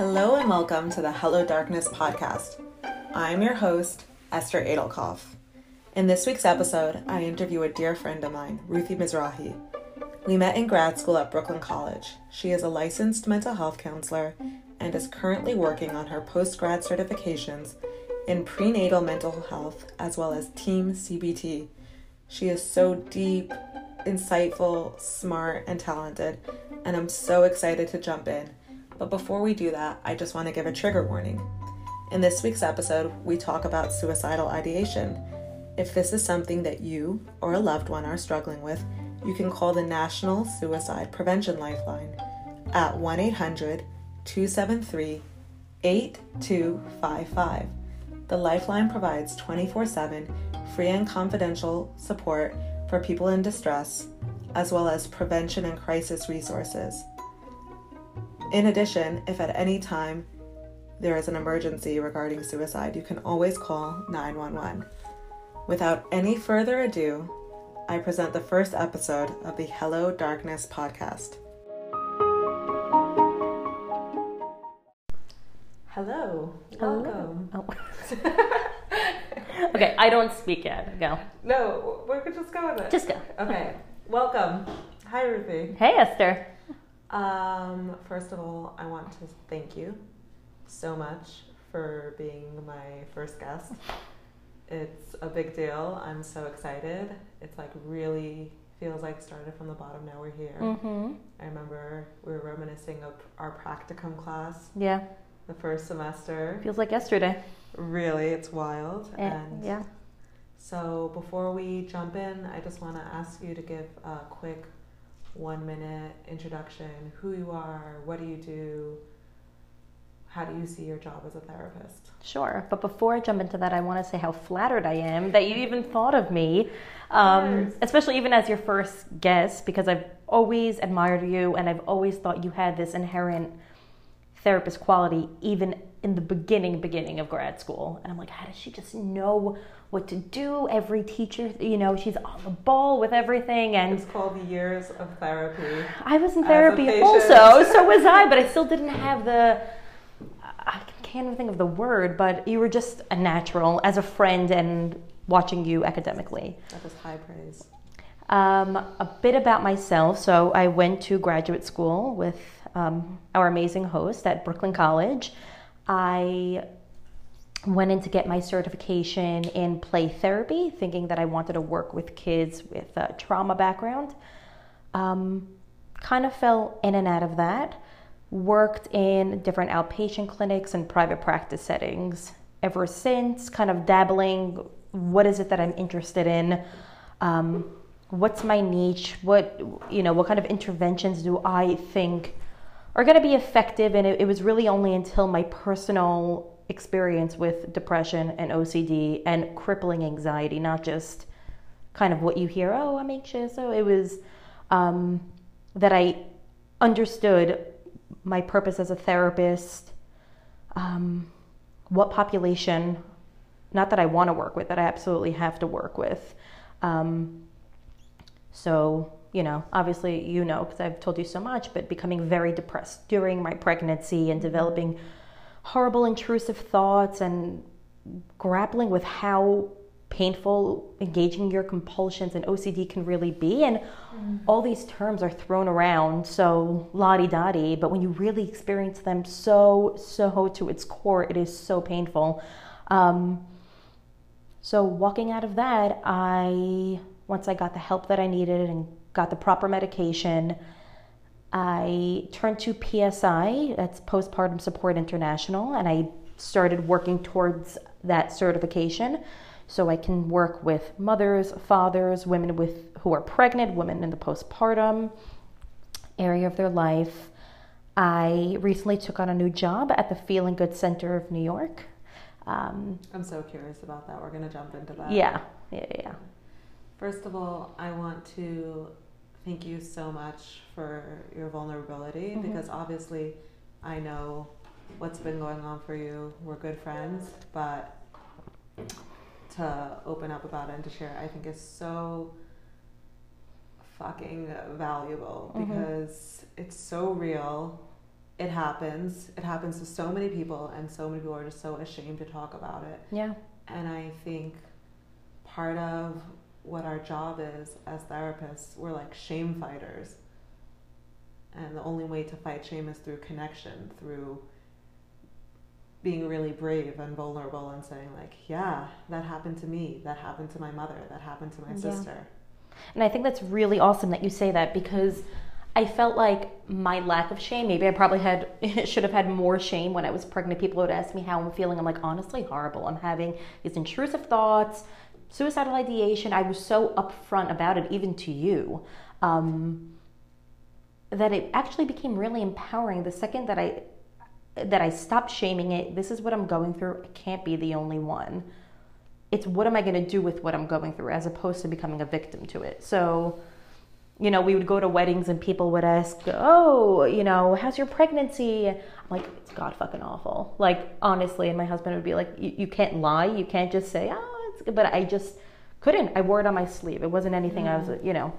Hello and welcome to the Hello Darkness podcast. I'm your host, Esther Adelkoff. In this week's episode, I interview a dear friend of mine, Ruthie Mizrahi. We met in grad school at Brooklyn College. She is a licensed mental health counselor and is currently working on her post grad certifications in prenatal mental health as well as team CBT. She is so deep, insightful, smart, and talented, and I'm so excited to jump in. But before we do that, I just want to give a trigger warning. In this week's episode, we talk about suicidal ideation. If this is something that you or a loved one are struggling with, you can call the National Suicide Prevention Lifeline at 1 800 273 8255. The Lifeline provides 24 7 free and confidential support for people in distress, as well as prevention and crisis resources. In addition, if at any time there is an emergency regarding suicide, you can always call 911. Without any further ado, I present the first episode of the Hello Darkness podcast. Hello. Welcome. Oh. okay, I don't speak yet. Go. No, we could just go with it. Just go. Okay. Welcome. Hi, Ruthie. Hey, Esther. Um, first of all, I want to thank you so much for being my first guest. It's a big deal. I'm so excited. It's like really feels like started from the bottom. Now we're here. Mm-hmm. I remember we were reminiscing of our practicum class, Yeah, the first semester. feels like yesterday. Really, it's wild. Eh, And yeah. so before we jump in, I just want to ask you to give a quick one minute introduction who you are, what do you do, how do you see your job as a therapist? Sure. But before I jump into that, I want to say how flattered I am that you even thought of me, um, course. especially even as your first guest, because I've always admired you and I've always thought you had this inherent therapist quality, even in the beginning, beginning of grad school. And I'm like, how does she just know what to do? Every teacher, you know, she's on the ball with everything. And It's called the years of therapy. I was in therapy also, so was I, but I still didn't have the. I can't even think of the word, but you were just a natural as a friend and watching you academically. That was high praise. Um, a bit about myself. So I went to graduate school with um, our amazing host at Brooklyn College. I went in to get my certification in play therapy, thinking that I wanted to work with kids with a trauma background. Um, kind of fell in and out of that. Worked in different outpatient clinics and private practice settings ever since, kind of dabbling. What is it that I'm interested in? Um, what's my niche? What you know? What kind of interventions do I think are going to be effective? And it, it was really only until my personal experience with depression and OCD and crippling anxiety, not just kind of what you hear. Oh, I'm anxious. Oh, it was um, that I understood my purpose as a therapist, um, what population, not that I want to work with, that I absolutely have to work with. Um, so, you know, obviously, you know, because I've told you so much, but becoming very depressed during my pregnancy and developing horrible, intrusive thoughts and grappling with how painful engaging your compulsions and OCD can really be. And all these terms are thrown around so lottie dottie, but when you really experience them so, so to its core, it is so painful. Um, so, walking out of that, I, once I got the help that I needed and got the proper medication, I turned to PSI, that's Postpartum Support International, and I started working towards that certification so I can work with mothers, fathers, women with who are pregnant, women in the postpartum area of their life. I recently took on a new job at the Feeling Good Center of New York. Um, I'm so curious about that. We're going to jump into that. yeah, yeah, yeah. First of all, I want to thank you so much for your vulnerability Mhm. because obviously I know what's been going on for you. We're good friends, but to open up about it and to share, I think is so fucking valuable Mhm. because it's so real. it happens. It happens to so many people, and so many people are just so ashamed to talk about it. Yeah. And I think part of what our job is as therapists, we're like shame fighters. And the only way to fight shame is through connection, through being really brave and vulnerable and saying, like, yeah, that happened to me, that happened to my mother, that happened to my Yeah. sister. And I think that's really awesome that you say that because I felt like my lack of shame, maybe I probably had should have had more shame when I was pregnant. People would ask me how I'm feeling. I'm like, honestly, horrible. I'm having these intrusive thoughts, suicidal ideation. I was so upfront about it, even to you, um, that it actually became really empowering the second that I that I stopped shaming it. This is what I'm going through. I can't be the only one it's what am I going to do with what I'm going through as opposed to becoming a victim to it. So, you know, we would go to weddings and people would ask, "Oh, you know, how's your pregnancy?" I'm like, "It's god fucking awful." Like honestly, and my husband would be like, "You, you can't lie. You can't just say, "Oh, it's good." But I just couldn't. I wore it on my sleeve. It wasn't anything I was, you know.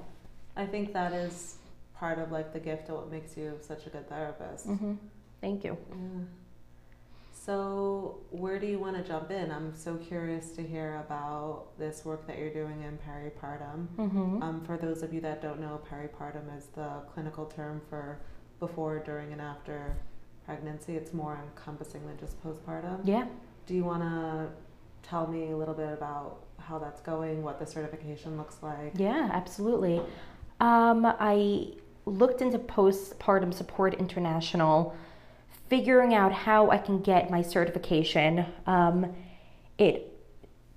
I think that is part of like the gift of what makes you such a good therapist. hmm Thank you. Yeah. So, where do you want to jump in? I'm so curious to hear about this work that you're doing in peripartum. hmm Um, for those of you that don't know, peripartum is the clinical term for before, during, and after pregnancy. It's more encompassing than just postpartum. Yeah. Do you want to tell me a little bit about how that's going, what the certification looks like? Yeah, absolutely. Um, I looked into Postpartum Support International, figuring out how I can get my certification. Um, it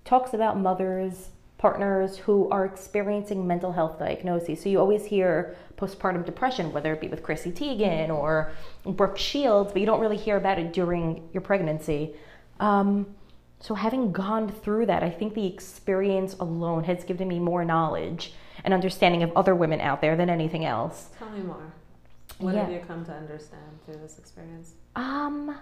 talks about mothers, partners who are experiencing mental health diagnoses. So you always hear postpartum depression, whether it be with Chrissy Teigen or Brooke Shields, but you don't really hear about it during your pregnancy. Um, so having gone through that, I think the experience alone has given me more knowledge and understanding of other women out there than anything else. Tell me more. What Yeah. have you come to understand through this experience? Um,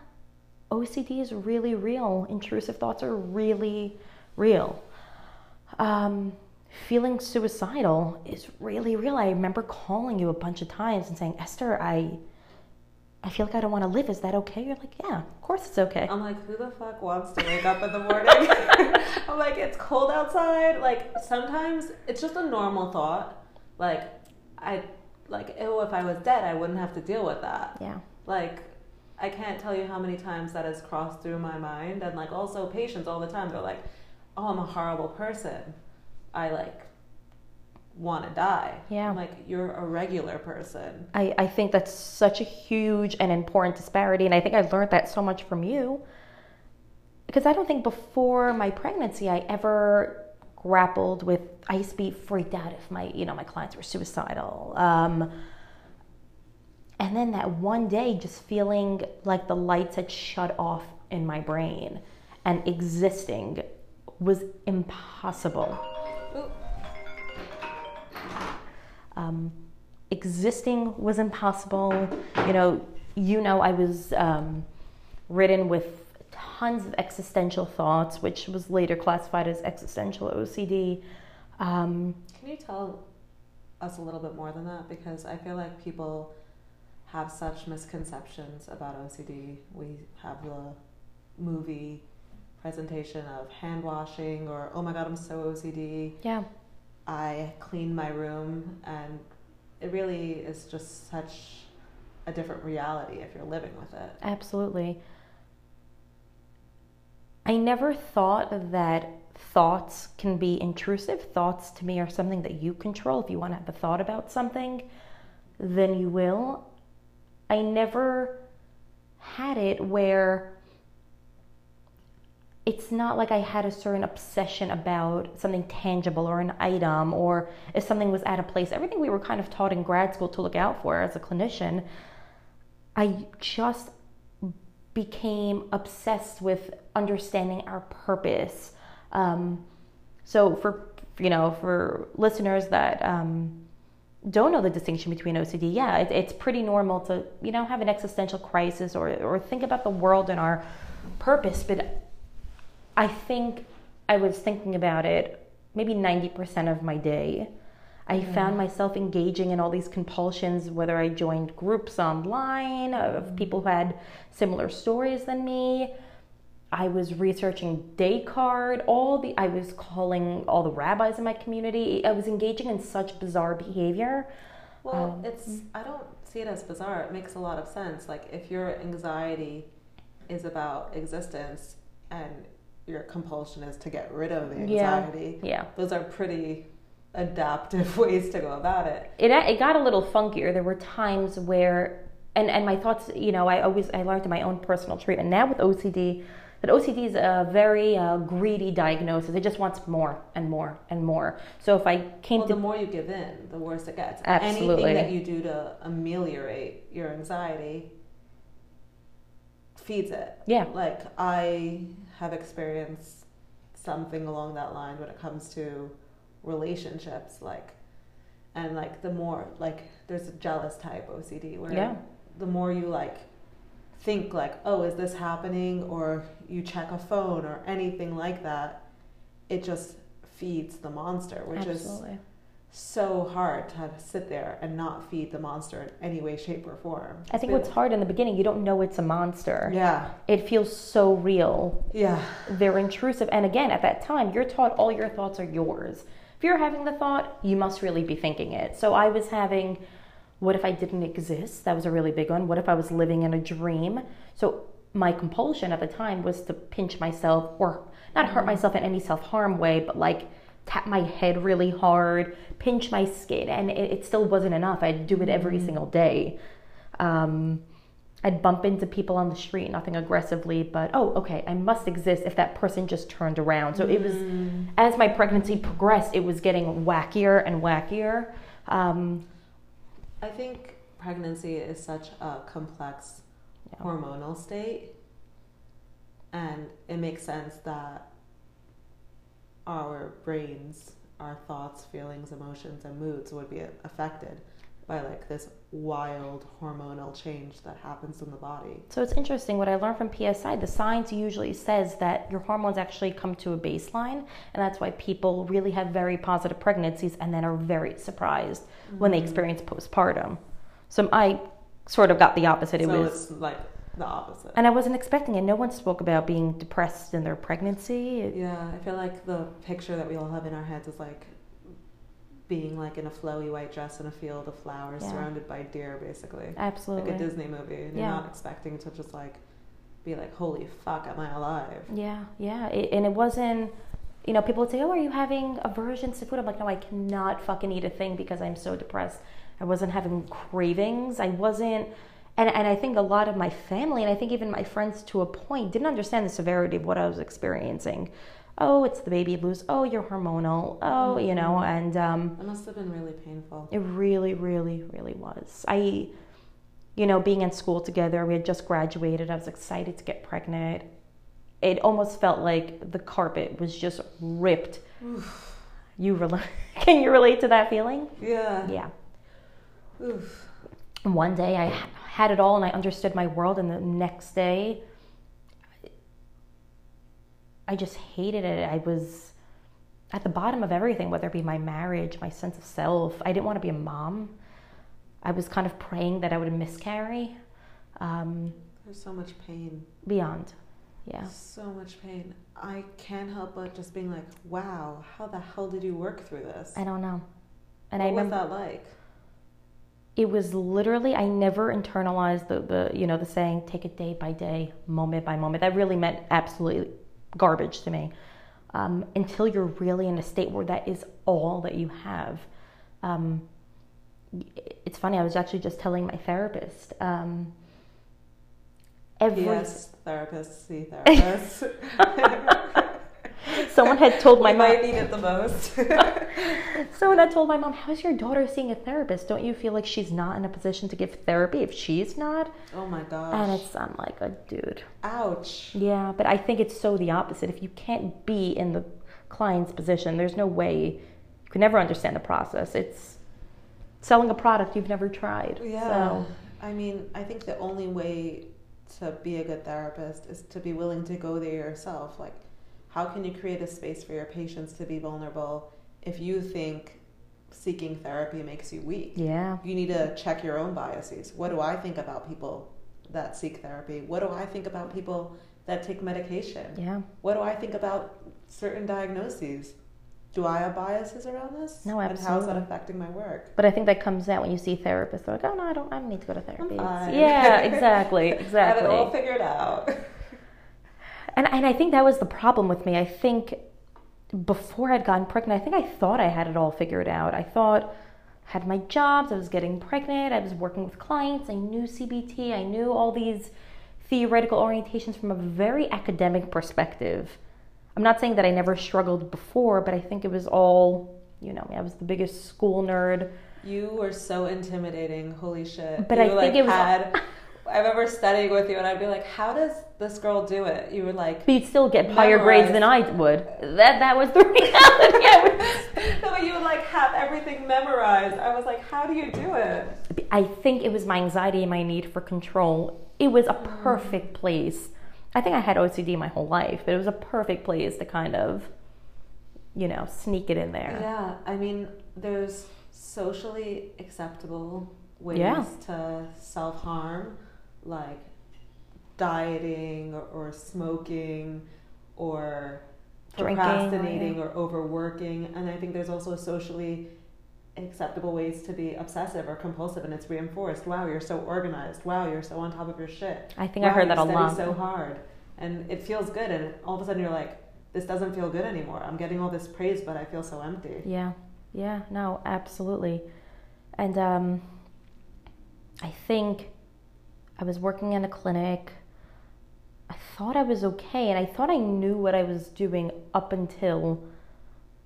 OCD is really real. Intrusive thoughts are really real. Um, feeling suicidal is really real. I remember calling you a bunch of times and saying, Esther, I, I feel like I don't want to live. Is that okay? You're like, yeah, of course it's okay. I'm like, who the fuck wants to wake up in the morning? I'm like, it's cold outside. Like sometimes it's just a normal thought. Like I like, oh, if I was dead, I wouldn't have to deal with that. Yeah. Like I can't tell you how many times that has crossed through my mind, and like also patients all the time. They're like, oh, I'm a horrible person. I like want to die. Yeah. I'm like, you're a regular person. I, I think that's such a huge and important disparity. And I think I learned that so much from you. Because I don't think before my pregnancy I ever grappled with I used to be freaked out if my you know my clients were suicidal. Um, and then that one day just feeling like the lights had shut off in my brain and existing was impossible. Ooh. Um, existing was impossible. You know, you know, I was um, ridden with tons of existential thoughts, which was later classified as existential OCD. Um, Can you tell us a little bit more than that? Because I feel like people have such misconceptions about OCD. We have the movie presentation of hand washing or, oh my god, I'm so OCD. yeah, I clean my room, and it really is just such a different reality if you're living with it. absolutely. I never thought that thoughts can be intrusive. Thoughts to me are something that you control. If you want to have a thought about something, then you will. I never had it where it's not like I had a certain obsession about something tangible or an item or if something was out of place. Everything we were kind of taught in grad school to look out for as a clinician, I just became obsessed with understanding our purpose. Um, so for you know for listeners that um, don't know the distinction between OCD, yeah, it, it's pretty normal to you know have an existential crisis or or think about the world and our purpose. But I think I was thinking about it maybe ninety percent of my day. I mm. found myself engaging in all these compulsions, whether I joined groups online of mm. people who had similar stories than me. I was researching Descartes, all the I was calling all the rabbis in my community. I was engaging in such bizarre behavior. Well, um, it's mm. I don't see it as bizarre. It makes a lot of sense. Like if your anxiety is about existence and your compulsion is to get rid of the Yeah. anxiety, Yeah. those are pretty adaptive ways to go about it. it it got a little funkier. There were times where, and and my thoughts, you know, I always I learned in my own personal treatment. Now with OCD, that OCD is a very uh, greedy diagnosis. It just wants more and more and more. So if I came Well, to the more you give in, the worse it gets. Absolutely. Anything that you do to ameliorate your anxiety feeds it. yeah, Like I have experienced something along that line when it comes to relationships, like, and like the more like there's a jealous type OCD where Yeah. the more you like think like, oh, is this happening, or you check a phone or anything like that, it just feeds the monster, which is absolutely. So hard to sit there and not feed the monster in any way, shape, or form. I think what's hard in the beginning, you don't know it's a monster. yeah, It feels so real. yeah, They're intrusive. And again, at that time, you're taught all your thoughts are yours. If you're having the thought, you must really be thinking it. So I was having, what if I didn't exist? That was a really big one. What if I was living in a dream? So my compulsion at the time was to pinch myself or not hurt mm-hmm. myself in any self harm way, but like tap my head really hard, pinch my skin. And it, it still wasn't enough. I'd do it every single day. Um, I'd bump into people on the street, nothing aggressively, but oh, okay, I must exist if that person just turned around. So it was, as my pregnancy progressed, it was getting wackier and wackier. Um, I think pregnancy is such a complex Yeah. hormonal state, and it makes sense that our brains, our thoughts, feelings, emotions, and moods would be affected by like this wild hormonal change that happens in the body. so it's interesting what I learned from PSI. The science usually says that your hormones actually come to a baseline, and that's why people really have very positive pregnancies and then are very surprised when they mm-hmm. experience postpartum. So I sort of got the opposite. It so was like the opposite. And I wasn't expecting it. No one spoke about being depressed in their pregnancy. It- Yeah, I feel like the picture that we all have in our heads is like being like in a flowy white dress in a field of flowers Yeah. surrounded by deer basically. Absolutely. Like a Disney movie. And Yeah. you're not expecting to just like be like, Holy fuck, am I alive? yeah, yeah. It, and it wasn't, you know, people would say, Oh, are you having aversions to food? I'm like, No, I cannot fucking eat a thing because I'm so depressed. I wasn't having cravings. I wasn't. And, and I think a lot of my family, and I think even my friends to a point, didn't understand the severity of what I was experiencing. Oh, it's the baby blues. Oh, you're hormonal. Oh, you know, and um, It must have been really painful. It really, really, really was. I, you know, being in school together, we had just graduated. I was excited to get pregnant. It almost felt like the carpet was just ripped. You rel- can you relate to that feeling? Yeah. Yeah. Oof. One day I had it all and I understood my world, and the next day I just hated it. I was at the bottom of everything, whether it be my marriage, my sense of self. I didn't want to be a mom. I was kind of praying that I would miscarry. Um, There's so much pain. beyond, yeah. So much pain. I can't help but just being like, Wow, how the hell did you work through this? I don't know. And what I was remember that like? It was literally I never internalized the, the you know the saying take it day by day, moment by moment. That really meant absolutely garbage to me. Um, until you're really in a state where that is all that you have. Um, it's funny. I was actually just telling my therapist. Um, every Yes, therapist, see therapist. someone had told my mom. might need it the most. Someone had told my mom, "How's your daughter seeing a therapist? Don't you feel like she's not in a position to give therapy if she's not?" oh my gosh. And it's I'm like, a dude. Ouch. Yeah, but I think it's so the opposite. If you can't be in the client's position, there's no way you can never understand the process. It's selling a product you've never tried. Yeah. So, I mean, I think the only way to be a good therapist is to be willing to go there yourself. Like, how can you create a space for your patients to be vulnerable if you think seeking therapy makes you weak. Yeah. You need to check your own biases. What do I think about people that seek therapy? What do I think about people that take medication? Yeah. What do I think about certain diagnoses? Do I have biases around this? No, And how is that affecting my work? But I think that comes out when you see therapists. They're like, oh no, I don't. I don't need to go to therapy. Yeah, exactly, I have exactly. it all figured out. And and I think that was the problem with me. I think before I'd gotten pregnant, I think I thought I had it all figured out. I thought I had my jobs, I was getting pregnant, I was working with clients, I knew CBT, I knew all these theoretical orientations from a very academic perspective. I'm not saying that I never struggled before, but I think it was all, you know, I was the biggest school nerd. You were so intimidating. Holy shit. But you I think like it was- had I remember studying with you and I'd be like, How does this girl do it? You were like But you'd still get higher grades than I would. That that was the reality. Was- No, but you would like have everything memorized. I was like, How do you do it? I think it was my anxiety and my need for control. It was a mm. perfect place. I think I had OCD my whole life, but it was a perfect place to kind of, you know, sneak it in there. Yeah, I mean, there's socially acceptable ways Yeah. to self harm, like dieting or, or smoking or Drinking, procrastinating or overworking. And I think there's also socially acceptable ways to be obsessive or compulsive, and it's reinforced. Wow, you're so organized. Wow, you're so on top of your shit. I think I heard that a lot. so hard, and it feels good. And all of a sudden, you're like, this doesn't feel good anymore. I'm getting all this praise, but I feel so empty. Yeah, yeah, no, absolutely. And um, I think I was working in a clinic. I thought I was okay, and I thought I knew what I was doing up until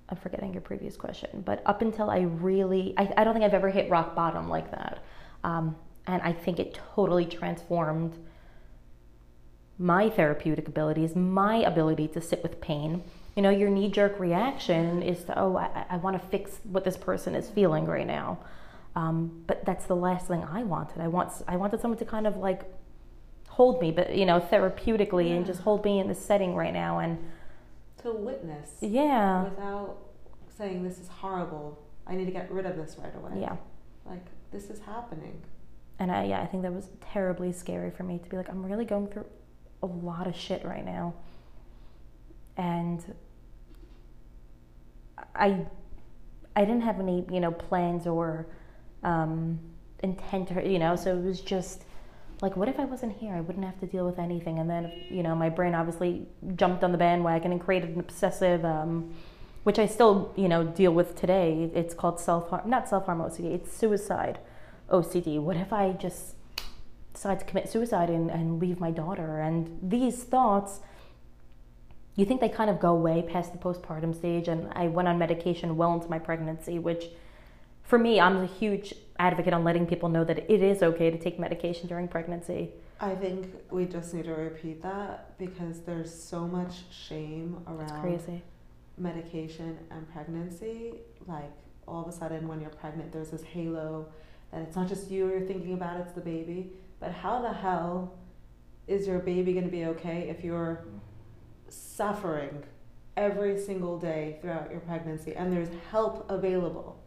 I'm forgetting your previous question, but up until I really, I, I don't think I've ever hit rock bottom like that. Um, and I think it totally transformed my therapeutic abilities, my ability to sit with pain. You know, your knee jerk reaction is to, oh, I, I want to fix what this person is feeling right now. Um, but that's the last thing I wanted. I want, I wanted someone to kind of like hold me, but you know, therapeutically, and just hold me in this setting right now. And To witness yeah, without saying this is horrible. I need to get rid of this right away. yeah. Like this is happening. And I, yeah, I think that was terribly scary for me to be like, I'm really going through a lot of shit right now. And I, I didn't have any, you know, plans or um, intent, or, you know, so it was just like, what if I wasn't here? I wouldn't have to deal with anything. And then, you know, my brain obviously jumped on the bandwagon and created an obsessive, um, which I still, you know, deal with today. It's called self harm, not self harm OCD, it's suicide OCD. What if I just decide to commit suicide and, and leave my daughter? And these thoughts, you think they kind of go away past the postpartum stage. And I went on medication well into my pregnancy, which for me, I'm a huge advocate on letting people know that it is okay to take medication during pregnancy. I think we just need to repeat that because there's so much shame around crazy. medication and pregnancy. Like all of a sudden, when you're pregnant, there's this halo that it's not just you you're thinking about; it's the baby. But how the hell is your baby going to be okay if you're suffering every single day throughout your pregnancy and there's help available?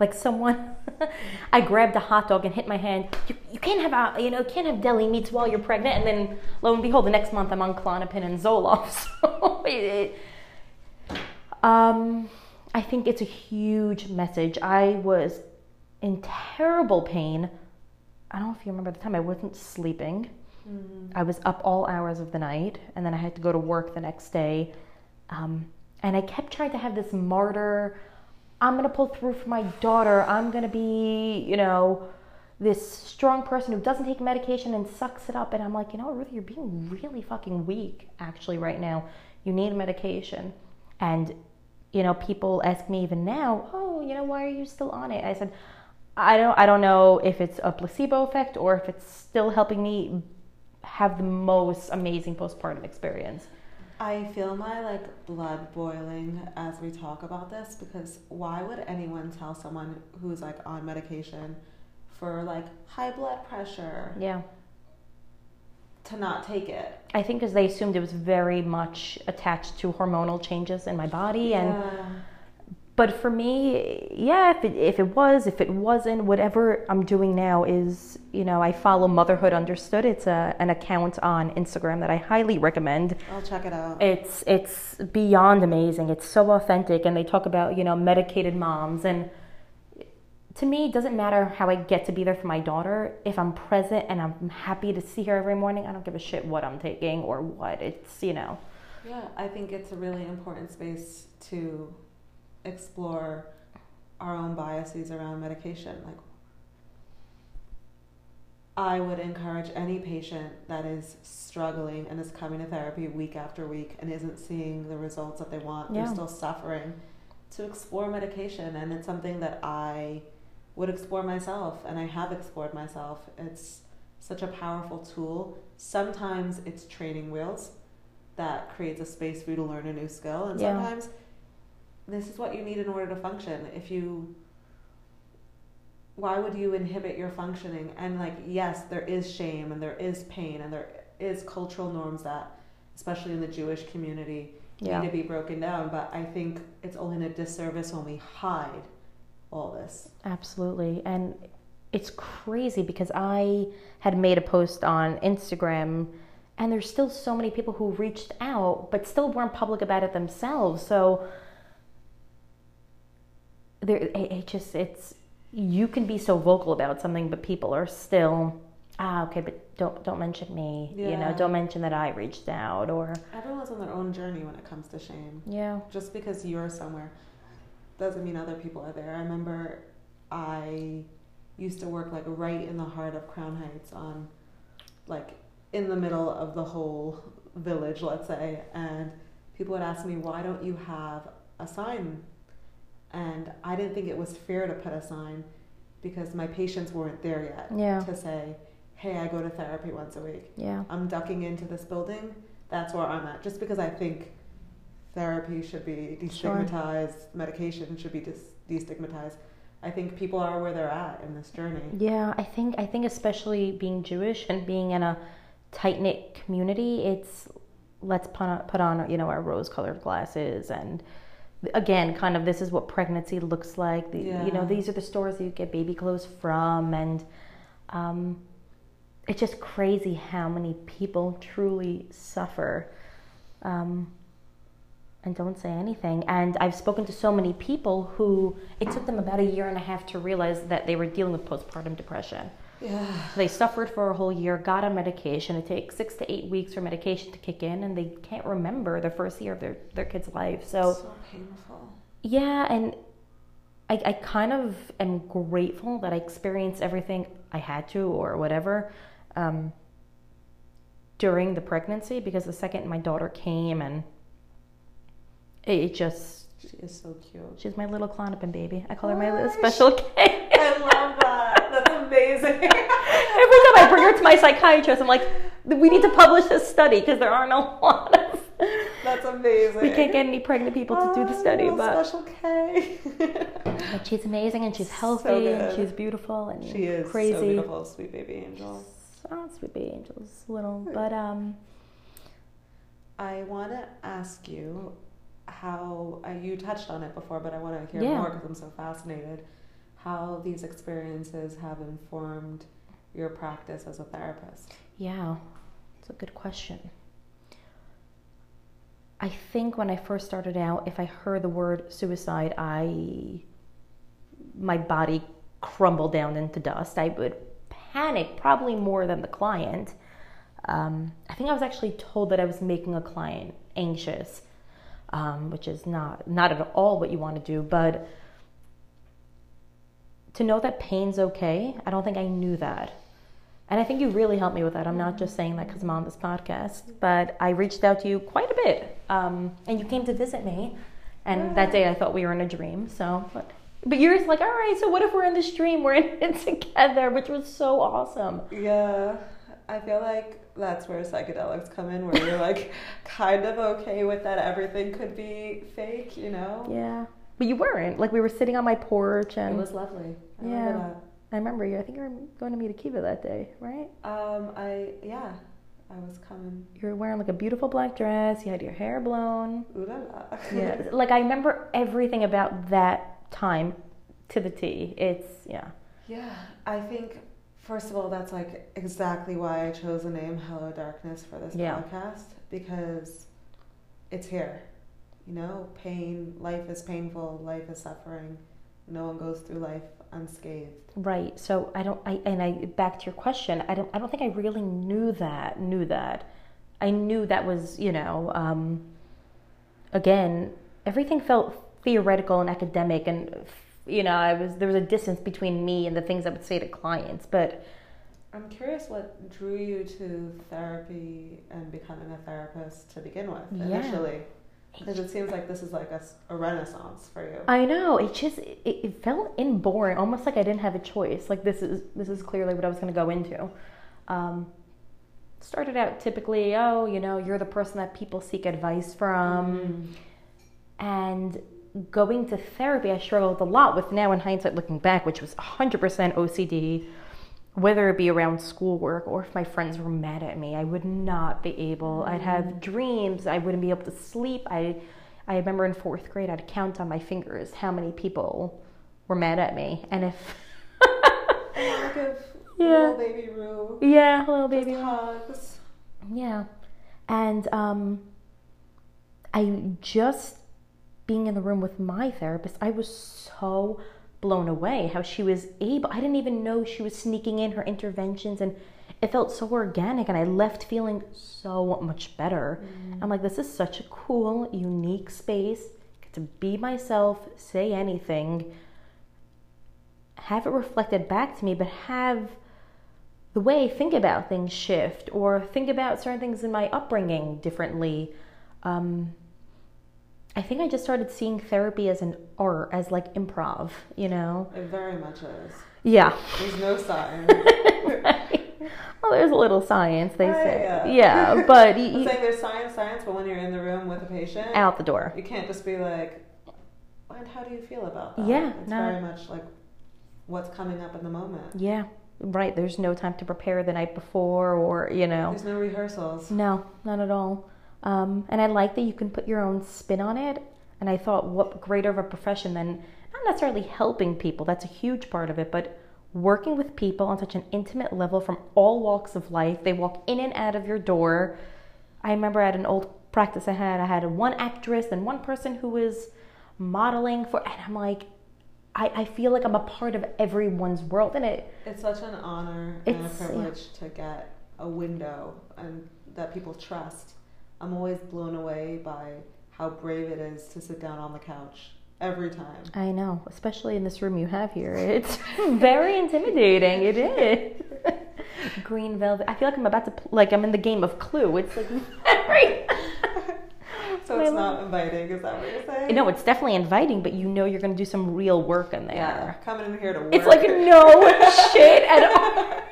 Like someone, I grabbed a hot dog and hit my hand. You, you can't have a, you know, can't have deli meats while you're pregnant. And then lo and behold, the next month I'm on Klonopin and Zoloft. So it, um, I think it's a huge message. I was in terrible pain. I don't know if you remember the time I wasn't sleeping. I was up all hours of the night, and then I had to go to work the next day. Um, and I kept trying to have this martyr. I'm gonna pull through for my daughter. I'm gonna be, you know, this strong person who doesn't take medication and sucks it up. And I'm like, you know, Ruth, you're being really fucking weak actually right now. You need medication. And, you know, people ask me even now, oh, you know, why are you still on it? I said, I don't, I don't know if it's a placebo effect or if it's still helping me have the most amazing postpartum experience. I feel my like blood boiling as we talk about this because why would anyone tell someone who's like on medication for like high blood pressure Yeah. to not take it? I think because they assumed it was very much attached to hormonal changes in my body, and yeah. But for me, yeah, if it, if it was, if it wasn't, whatever I'm doing now is, you know, I follow Motherhood Understood. It's a, an account on Instagram that I highly recommend. I'll check it out. It's it's beyond amazing. It's so authentic, and they talk about you know medicated moms, and to me, it doesn't matter how I get to be there for my daughter. If I'm present and I'm happy to see her every morning, I don't give a shit what I'm taking or what. It's you know. Yeah, I think it's a really important space to explore our own biases around medication. Like, I would encourage any patient that is struggling and is coming to therapy week after week and isn't seeing the results that they want, Yeah. they're still suffering, to explore medication. And it's something that I would explore myself, and I have explored myself. It's such a powerful tool. Sometimes it's training wheels that creates a space for you to learn a new skill, and Yeah. sometimes this is what you need in order to function. If you why would you inhibit your functioning? And like yes, there is shame and there is pain and there is cultural norms that especially in the Jewish community Yeah. need to be broken down, but I think it's only a disservice when we hide all this. Absolutely. And it's crazy because I had made a post on Instagram and there's still so many people who reached out but still weren't public about it themselves. So there it, it just it's you can be so vocal about something but people are still ah okay but don't don't mention me. You know, don't mention that I reached out or Everyone's on their own journey when it comes to shame. yeah. just because you're somewhere doesn't mean other people are there. I remember I used to work like right in the heart of Crown Heights on like in the middle of the whole village, let's say, and people would ask me, "Why don't you have a sign?" And I didn't think it was fair to put a sign because my patients weren't there yet Yeah. to say, "Hey, I go to therapy once a week." Yeah. I'm ducking into this building, that's where I'm at. Just because I think therapy should be Sure. destigmatized, medication should be dis- destigmatized. I think people are where they're at in this journey. Yeah, I think I think especially being Jewish and being in a tight knit community, it's let's put on, put on you know our rose colored glasses and again, kind of this is what pregnancy looks like. The, You know, these are the stores that you get baby clothes from, and um, it's just crazy how many people truly suffer. Um, and don't say anything. And I've spoken to so many people who it took them about a year and a half to realize that they were dealing with postpartum depression. Yeah. They suffered for a whole year, got on medication. It takes six to eight weeks for medication to kick in, and they can't remember the first year of their, their kid's life. So, so painful. yeah, and I, I kind of am grateful that I experienced everything I had to or whatever um, during the pregnancy because the second my daughter came and it, it just She is so cute. she's my little Klonopin baby. I call her my special K. I love that. Amazing. Every time I bring her to my psychiatrist, I'm like, we need to publish this study because there aren't a lot of. That's amazing. We can't get any pregnant people to do the Oh, study, little but, special K. but she's amazing and she's So healthy and she's beautiful and she is crazy. so beautiful, sweet baby angel. Oh, sweet baby angels, little. But um, I want to ask you how uh, you touched on it before, but I want to hear Yeah. more because I'm so fascinated. How these experiences have informed your practice as a therapist. yeah, it's a good question. I think when I first started out, if I heard the word suicide, I my body crumbled down into dust. I would panic probably more than the client. Um, I think I was actually told that I was making a client anxious, um, which is not not at all what you want to do. But to know that pain's okay, I don't think I knew that. And I think you really helped me with that. I'm not just saying that because I'm on this podcast, but I reached out to you quite a bit. Um, and you came to visit me. And that day I thought we were in a dream. So, but, but you're just like, all right, so what if we're in this dream? We're in it together, which was so awesome. Yeah, I feel like that's where psychedelics come in, where you're like kind of okay with that everything could be fake, you know? Yeah. But you weren't. Like, we were sitting on my porch and It was lovely. I Yeah. remember I remember you. I think you were going to meet Akiva that day, right? Um, I yeah, I was coming. You were wearing like a beautiful black dress. You had your hair blown. Ooh la la. Yeah, like I remember everything about that time to the T. It's yeah, Yeah, I think first of all that's like exactly why I chose the name Hello Darkness for this Yeah. podcast because it's here. You know, pain, life is painful, life is suffering. No one goes through life unscathed. right. So I don't. I and I back to your question. I don't. I don't think I really knew that. Knew that. I knew that was you know. Um, again, everything felt theoretical and academic, and you know, I was there was a distance between me and the things I would say to clients, but. I'm curious what drew you to therapy and becoming a therapist to begin with Yeah. initially. Because it seems like this is like a renaissance for you. I know it just it, it felt inborn, almost like I didn't have a choice. Like this is this is clearly what I was going to go into. Um, started out typically, oh, you know, you're the person that people seek advice from, and going to therapy, I struggled a lot with. Now, in hindsight, looking back, which was 100% OCD, whether it be around schoolwork or if my friends were mad at me, I would not be able. I'd have dreams. I wouldn't be able to sleep. I, I remember in fourth grade, I'd count on my fingers how many people were mad at me, and if Yeah. little baby Rue. yeah, Just baby. hugs. Yeah. And um, I just being in the room with my therapist, I was so blown away how she was able. I didn't even know she was sneaking in her interventions, and it felt so organic. And I left feeling so much better. I'm like, this is such a cool, unique space. Get to be myself, say anything, have it reflected back to me, but have the way I think about things shift or think about certain things in my upbringing differently. Um, I think I just started seeing therapy as an art, as like improv, you know? It very much is. Yeah. There's no science. Well, there's a little science, they Right, say. yeah. Yeah, but I'm saying there's science, science, but when you're in the room with a patient, out the door. you can't just be like, and how do you feel about that? Yeah, It's no. very much like what's coming up in the moment. Yeah, right. There's no time to prepare the night before or, you know. There's no rehearsals. No, not at all. Um, and I like that you can put your own spin on it. And I thought, what greater of a profession than not necessarily helping people, that's a huge part of it, but working with people on such an intimate level from all walks of life. They walk in and out of your door. I remember at an old practice I had, I had one actress and one person who was modeling for, and I'm like, I, I feel like I'm a part of everyone's world. And it, It's such an honor and a It's- yeah. privilege to get a window and that people trust. I'm always blown away by how brave it is to sit down on the couch every time. I know, especially in this room you have here. It's very intimidating. It is. Green velvet. I feel like I'm about to, pl- like, I'm in the game of Clue. It's like very. So it's not inviting, is that what you're saying? no, it's definitely inviting, but you know you're going to do some real work in there. Yeah, coming in here to work. It's like no shit at all.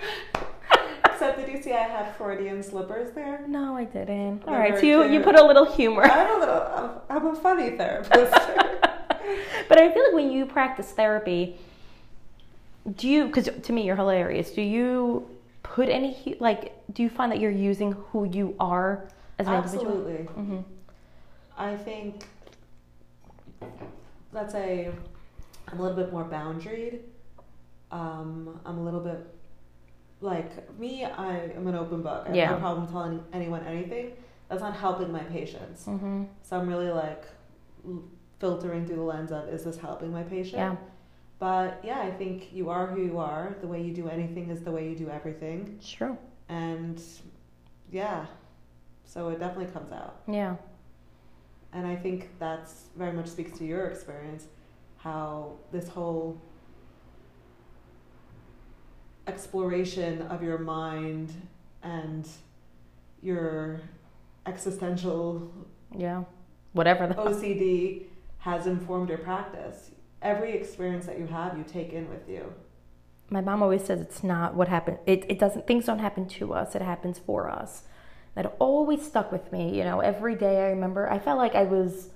You see I had Freudian slippers there? No, I didn't. All right, so you, you put a little humor. I'm a little, I'm, a funny therapist. but I feel like when you practice therapy, do you, because to me you're hilarious, do you put any, like, do you find that you're using who you are as an individual? Absolutely. hmm I think, let's say, I'm a little bit more boundaried. Um, I'm a little bit like me. I am an open book. I have Yeah. no problem telling anyone anything. That's not helping my patients. hmm So I'm really like filtering through the lens of is this helping my patient? Yeah. But yeah, I think you are who you are. The way you do anything is the way you do everything. True. And yeah, so it definitely comes out. Yeah. And I think that's very much speaks to your experience, how this whole exploration of your mind and your existential Yeah. Whatever the. OCD has informed your practice. Every experience that you have, you take in with you. My mom always says it's not what happened. It, it doesn't, things don't happen to us, it happens for us. That always stuck with me. You know, every day I remember, I felt like I was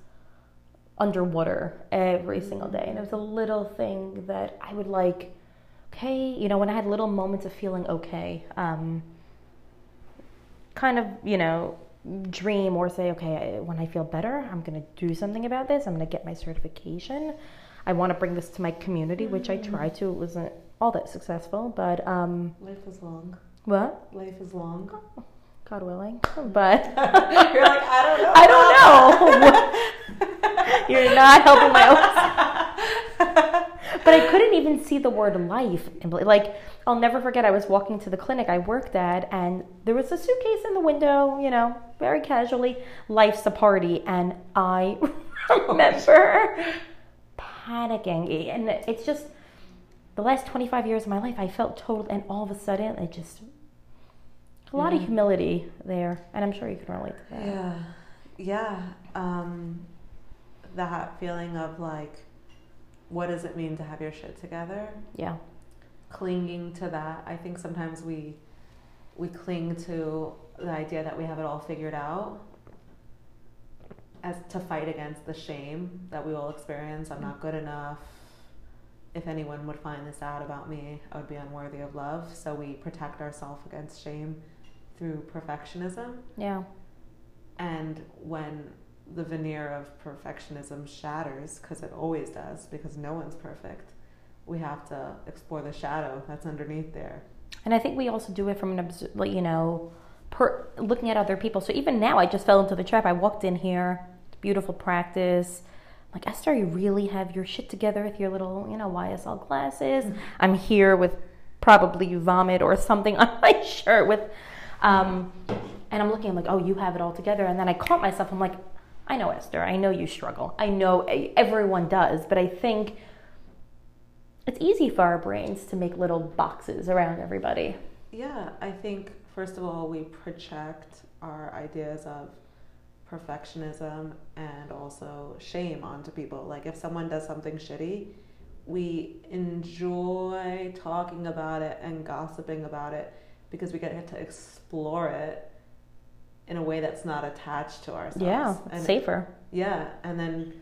underwater every single day. And it was a little thing that I would like, okay, you know, when I had little moments of feeling okay, um, kind of, you know, dream or say, okay, when I feel better, I'm going to do something about this. I'm going to get my certification. I want to bring this to my community, which I tried to. It wasn't all that successful, but um, Life is long. what? Life is long. God willing. But You're like, I don't know. I don't know. You're not helping my own. but I couldn't even see the word life. Like, I'll never forget, I was walking to the clinic I worked at, and there was a suitcase in the window, you know, very casually, life's a party. And I remember panicking. And it's just the last 25 years of my life, I felt total, and all of a sudden, it just, a lot of humility there. And I'm sure you can relate to that. Yeah, yeah. Um, that feeling of like, what does it mean to have your shit together? Yeah. Clinging to that. I think sometimes we we cling to the idea that we have it all figured out as to fight against the shame that we all experience. I'm not good enough. If anyone would find this out about me, I would be unworthy of love. So we protect ourselves against shame through perfectionism. Yeah. And when the veneer of perfectionism shatters, because it always does, because no one's perfect, we have to explore the shadow that's underneath there. And I think we also do it from an, you know, per, looking at other people. So even now, I just fell into the trap. I walked in here, beautiful practice. Like, Esther, you really have your shit together with your little, you know, YSL glasses. I'm here with probably vomit or something on my shirt with, um, and I'm looking, I'm like, oh, you have it all together. And then I caught myself, I'm like, I know, Esther, I know you struggle. I know everyone does, but I think it's easy for our brains to make little boxes around everybody. Yeah, I think, first of all, we project our ideas of perfectionism and also shame onto people. Like, if someone does something shitty, we enjoy talking about it and gossiping about it because we get to explore it in a way that's not attached to ourselves. Yeah, And safer. Yeah, and then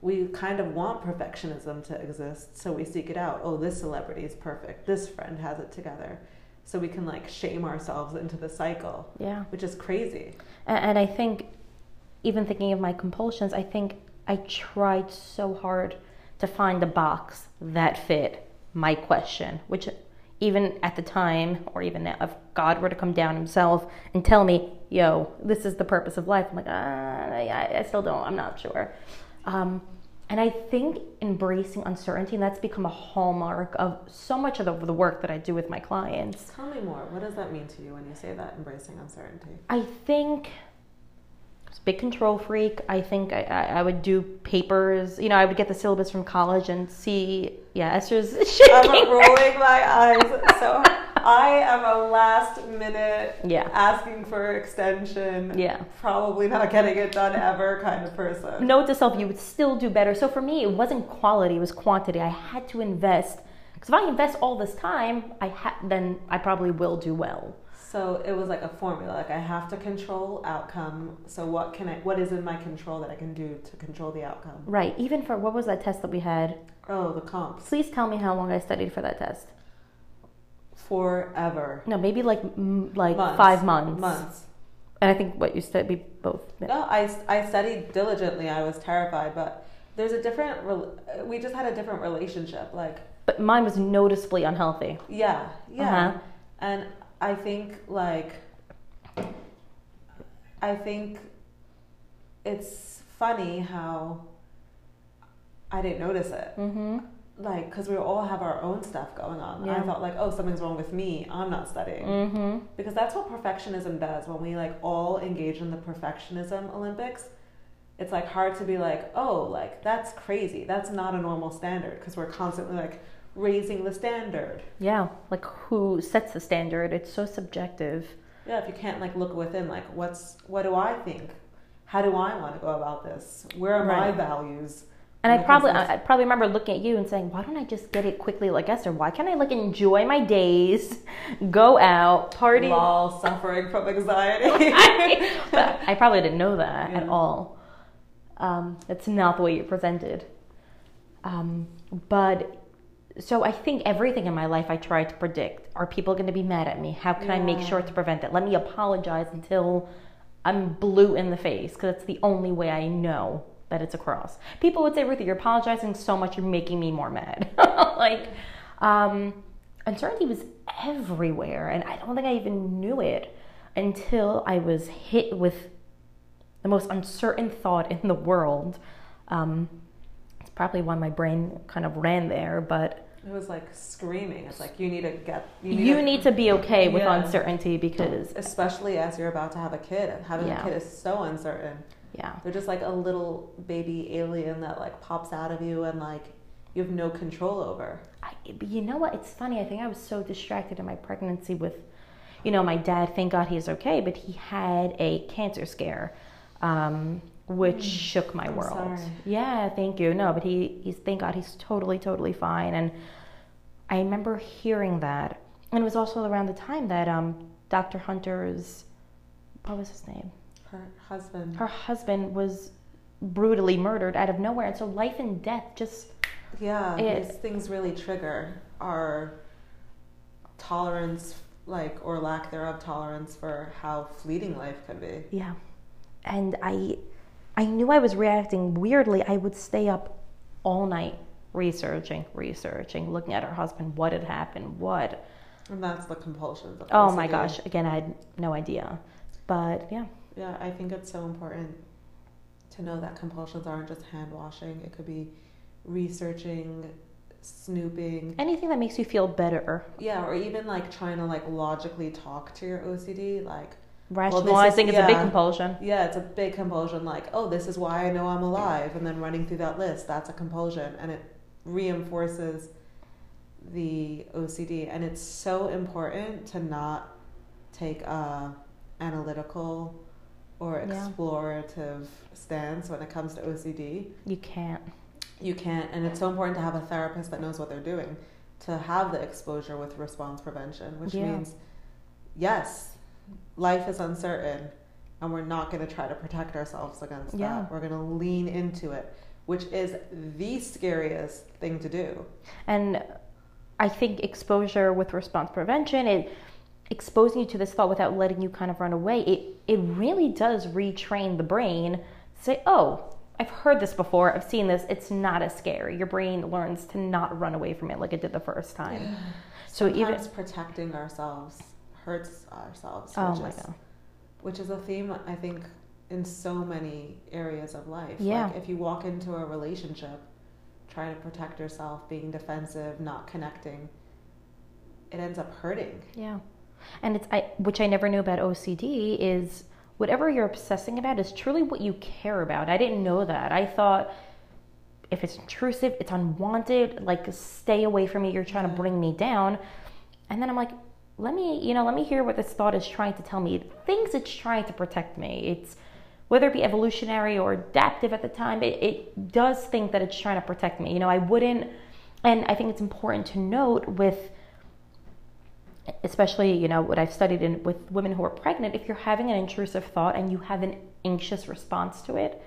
we kind of want perfectionism to exist, so we seek it out. Oh, this celebrity is perfect. This friend has it together. So we can like shame ourselves into the cycle, Yeah. which is crazy. And, and I think, even thinking of my compulsions, I think I tried so hard to find a box that fit my question, which even at the time, or even now, if God were to come down himself and tell me, yo, this is the purpose of life, I'm like, ah, I, I still don't, I'm not sure. Um, and I think embracing uncertainty, and that's become a hallmark of so much of the, the work that I do with my clients. Tell me more. What does that mean to you when you say that, embracing uncertainty? I think I was a big control freak. I think I, I, I would do papers. You know, I would get the syllabus from college and see, yeah, Esther's shaking. I'm rolling my eyes. So I am a last minute Yeah. asking for extension. Yeah. Probably not getting it done ever kind of person. Note to self, you would still do better. So for me, it wasn't quality; it was quantity. I had to invest because if I invest all this time, I ha- then I probably will do well. So it was like a formula. Like I have to control outcome. So what can I? What is in my control that I can do to control the outcome? Right. Even for what was that test that we had? Oh, the comps. Please tell me how long I studied for that test. Forever. No, maybe like like Months. five months. Months. And I think what you said, we both. No, I, I studied diligently. I was terrified, but there's a different. rel- We just had a different relationship. Like But mine was noticeably unhealthy. Yeah, yeah. Uh-huh. And I think like I think it's funny how I didn't notice it. Mm-hmm. Like cuz we all have our own stuff going on. I Yeah. thought like, "Oh, something's wrong with me. I'm not studying." Mm-hmm. Because that's what perfectionism does when we like all engage in the perfectionism Olympics. It's like hard to be like, "Oh, like that's crazy. That's not a normal standard" because we're constantly like raising the standard. Yeah, like who sets the standard? It's so subjective. Yeah, if you can't like look within, like what's what do I think? How do I want to go about this? Where are my values? And I probably, I I probably remember looking at you and saying, "Why don't I just get it quickly like Esther? Why can't I like enjoy my days, go out, party?" Lol, suffering from anxiety. but I probably didn't know that at all. Um, it's not the way you presented. Um, but so I think everything in my life I try to predict. Are people going to be mad at me? How can I make sure to prevent that? Let me apologize until I'm blue in the face because that's the only way I know that it's across. People would say, Ruthie, you're apologizing so much, you're making me more mad. like, um, uncertainty was everywhere, and I don't think I even knew it until I was hit with the most uncertain thought in the world. Um, it's probably why my brain kind of ran there, but It was like screaming. It's like you need to get. you need to be okay with Yeah. uncertainty because, especially as you're about to have a kid. Having Yeah. a kid is so uncertain. Yeah, They're just like a little baby alien that like pops out of you and like you have no control over. I, but you know what? It's funny. I think I was so distracted in my pregnancy with, you know, my dad. Thank God he's okay, but he had a cancer scare, um, which shook my I'm world. sorry. Yeah, thank you. No, but he, he's thank God he's totally, totally fine. And I remember hearing that, and it was also around the time that um, Dr. Hunter's, what was his name? Her husband. Her husband was brutally murdered out of nowhere, and so life and death just Yeah, It- these things really trigger our tolerance, like or lack thereof tolerance for how fleeting life can be. Yeah. And I I knew I was reacting weirdly. I would stay up all night researching, researching, looking at her husband, what had happened, what. And that's the compulsion. Of Oh my gosh, again I had no idea. But yeah. Yeah, I think it's so important to know that compulsions aren't just hand washing. It could be researching, snooping. Anything that makes you feel better. Yeah, or even like trying to like logically talk to your OCD. Like, this is- Rationalizing is, a big compulsion. yeah, it's a big compulsion. Like, oh, this is why I know I'm alive. And then running through that list, that's a compulsion. And it reinforces the OCD. And it's so important to not take a analytical or Yeah. explorative stance when it comes to OCD. You can't. You can't, and it's so important to have a therapist that knows what they're doing to have the exposure with response prevention, which Yeah. means, yes, life is uncertain, and we're not going to try to protect ourselves against Yeah. that. We're going to lean into it, which is the scariest thing to do. And I think exposure with response prevention, it exposing you to this thought without letting you kind of run away, it it really does retrain the brain to say, "Oh, I've heard this before. I've seen this. It's not as scary." Your brain learns to not run away from it like it did the first time. So even protecting ourselves hurts ourselves, oh which, my is, god, which is a theme I think in so many areas of life. Yeah. Like if you walk into a relationship trying to protect yourself, being defensive, not connecting, it ends up hurting. yeah, and it's I which I never knew about OCD is whatever you're obsessing about is truly what you care about. I didn't know that. I thought if it's intrusive, it's unwanted, like stay away from me, you're trying to mm-hmm. bring me down. And then I'm like, let me, you know, let me hear what this thought is trying to tell me. It thinks it's trying to protect me. It's whether it be evolutionary or adaptive at the time, it, it does think that it's trying to protect me. You know, I wouldn't, and I think it's important to note with especially you know what i've studied in with women who are pregnant if you're having an intrusive thought and you have an anxious response to it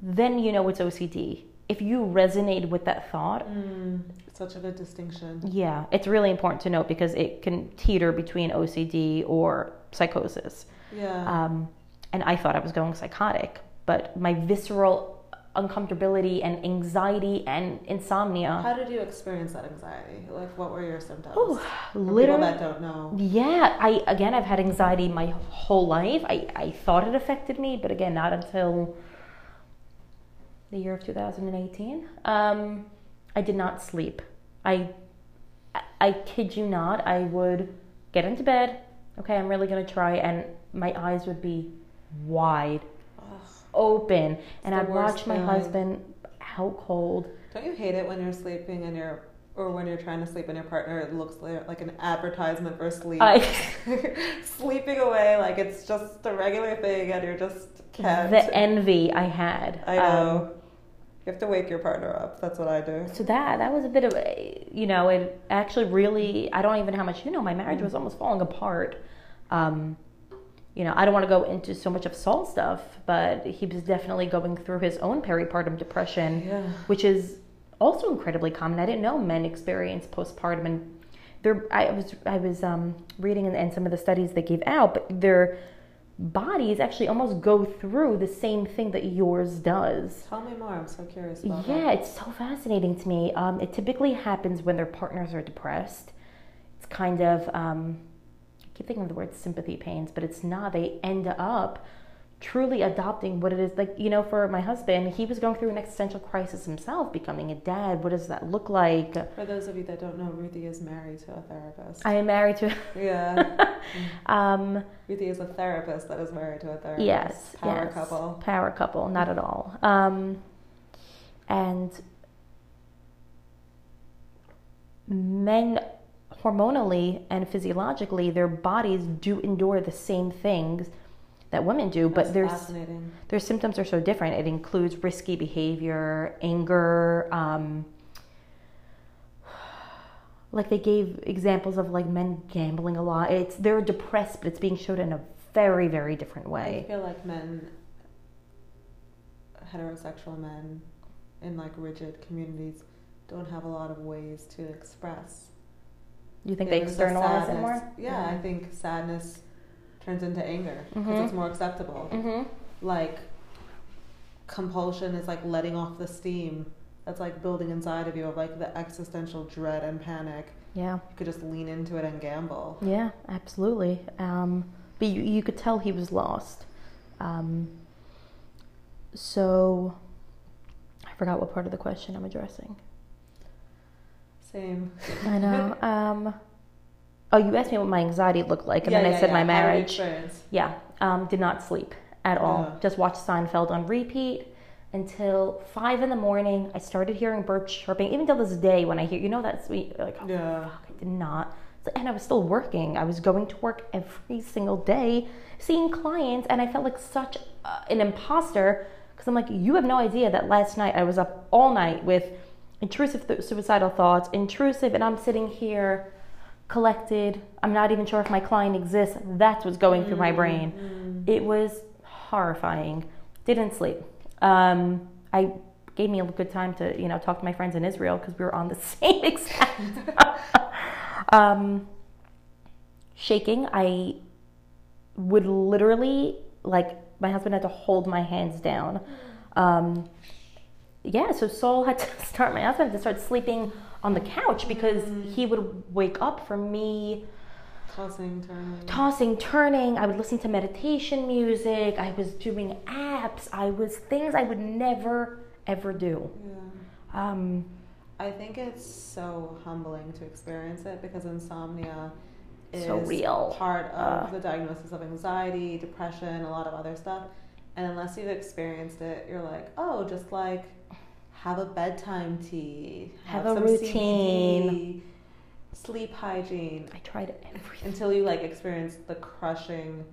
then you know it's ocd if you resonate with that thought Mm, such a good distinction. yeah it's really important to note because it can teeter between ocd or psychosis Yeah. um, and i thought i was going psychotic but my visceral uncomfortability and anxiety and insomnia How did you experience that anxiety? Like, what were your symptoms? Ooh, For people that don't know. Yeah, I again I've had anxiety my whole life. I, I thought it affected me, but again not until the year of 2018. Um, I did not sleep. I I- I kid you not, I would get into bed, okay, I'm really gonna try and my eyes would be wide. Open and I'd watch my feeling. husband out cold. Don't you hate it when you're sleeping and you're, or when you're trying to sleep and your partner it looks like, an advertisement for sleep? I Sleeping away like it's just a regular thing and you're just can't. the envy I had. I Um, know. you have to wake your partner up. That's what I do. So that that was a bit of a, you know, it actually really I don't even know how much you know. My marriage was almost falling apart. Um, you know, I don't want to go into so much of Saul's stuff, but he was definitely going through his own peripartum depression, Yeah. which is also incredibly common. I didn't know men experience postpartum, and there I was I was um, reading and, and some of the studies they gave out, but their bodies actually almost go through the same thing that yours does. Tell me more. I'm so curious about Yeah, that. it's so fascinating to me. Um, it typically happens when their partners are depressed. It's kind of, um, keep thinking of the word sympathy pains, but it's not. They end up truly adopting what it is. Like, you know, for my husband, he was going through an existential crisis himself, becoming a dad. What does that look like? For those of you that don't know, Ruthie is married to a therapist. I am married to, yeah. um, Ruthie is a therapist that is married to a therapist. yes, Power yes. couple. Power couple, not at all. Um, and men, hormonally and physiologically, their bodies do endure the same things that women do, but That's fascinating. their symptoms are so different. It includes risky behavior, anger. Um, like they gave examples of like men gambling a lot. It's they're depressed, but it's being showed in a very very different way. I feel like men, heterosexual men, in like rigid communities, don't have a lot of ways to express. You think they externalize it more? Yeah, I think sadness turns into anger because Mhm. it's more acceptable. Mm-hmm. Like compulsion is like letting off the steam that's like building inside of you of like the existential dread and panic. Yeah. You could just lean into it and gamble. Yeah, absolutely. Um, but you, you could tell he was lost. Um, so I forgot what part of the question I'm addressing. Same. I know. Um, oh, you asked me what my anxiety looked like, and Yeah, then I said yeah. my How did you marriage. Yeah, um, did not sleep at all. Yeah. Just watched Seinfeld on repeat until five in the morning. I started hearing birds chirping. Even till this day, when I hear, you know, that sweet, like, oh, Yeah. fuck, I did not. And I was still working. I was going to work every single day, seeing clients, and I felt like such uh, an imposter because I'm like, you have no idea that last night I was up all night with intrusive th- suicidal thoughts, intrusive, and I'm sitting here collected. I'm not even sure if my client exists. That's what's going through my brain. Mm. It was horrifying. Didn't sleep. Um, I gave me a good time to you know talk to my friends in Israel because we were on the same exact. um, shaking. I would literally like my husband had to hold my hands down. Um, yeah, so Saul had to start. My husband had to start sleeping on the couch because he would wake up for me Tossing, turning. tossing, turning. I would listen to meditation music. I was doing apps. I was things I would never ever do. Yeah. Um, I think it's so humbling to experience it because insomnia is So real. part of Uh. the diagnosis of anxiety, depression, a lot of other stuff. And unless you've experienced it, you're like, oh, just like have a bedtime tea, Have a some routine. CBD, sleep hygiene, I tried everything. until you like experience the crushing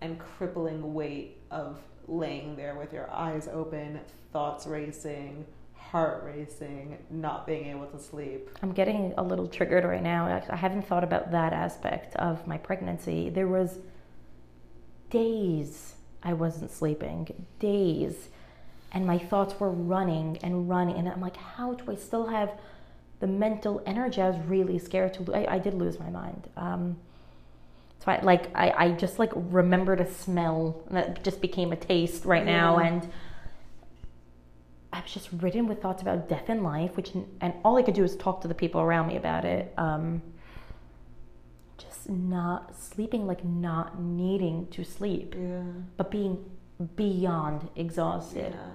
and crippling weight of laying there with your eyes open, thoughts racing, heart racing, not being able to sleep. I'm getting a little triggered right now. I haven't thought about that aspect of my pregnancy. There was days I wasn't sleeping, days, and my thoughts were running and running, and I'm like, how do I still have the mental energy? I was really scared to. I, I did lose my mind. Um, so I like I, I just like remembered a smell that just became a taste right now, Yeah. and I was just ridden with thoughts about death and life, which and all I could do was talk to the people around me about it. Um, just not sleeping, like not needing to sleep, Yeah. but being beyond exhausted. Yeah.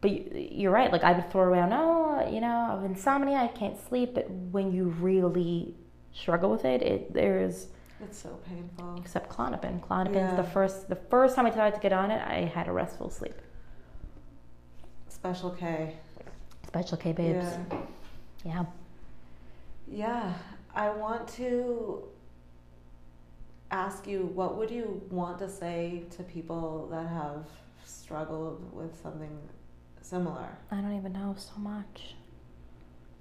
But you- you're right. Like I would throw around, oh, you know, I have insomnia, I can't sleep. But when you really struggle with it, it there's It's so painful. except Klonopin. Klonopin's Yeah. the first the first time I tried to get on it, I had a restful sleep. Special K. Special K babes. Yeah. Yeah. Yeah. I want to ask you what would you want to say to people that have struggled with something similar? I don't even know so much.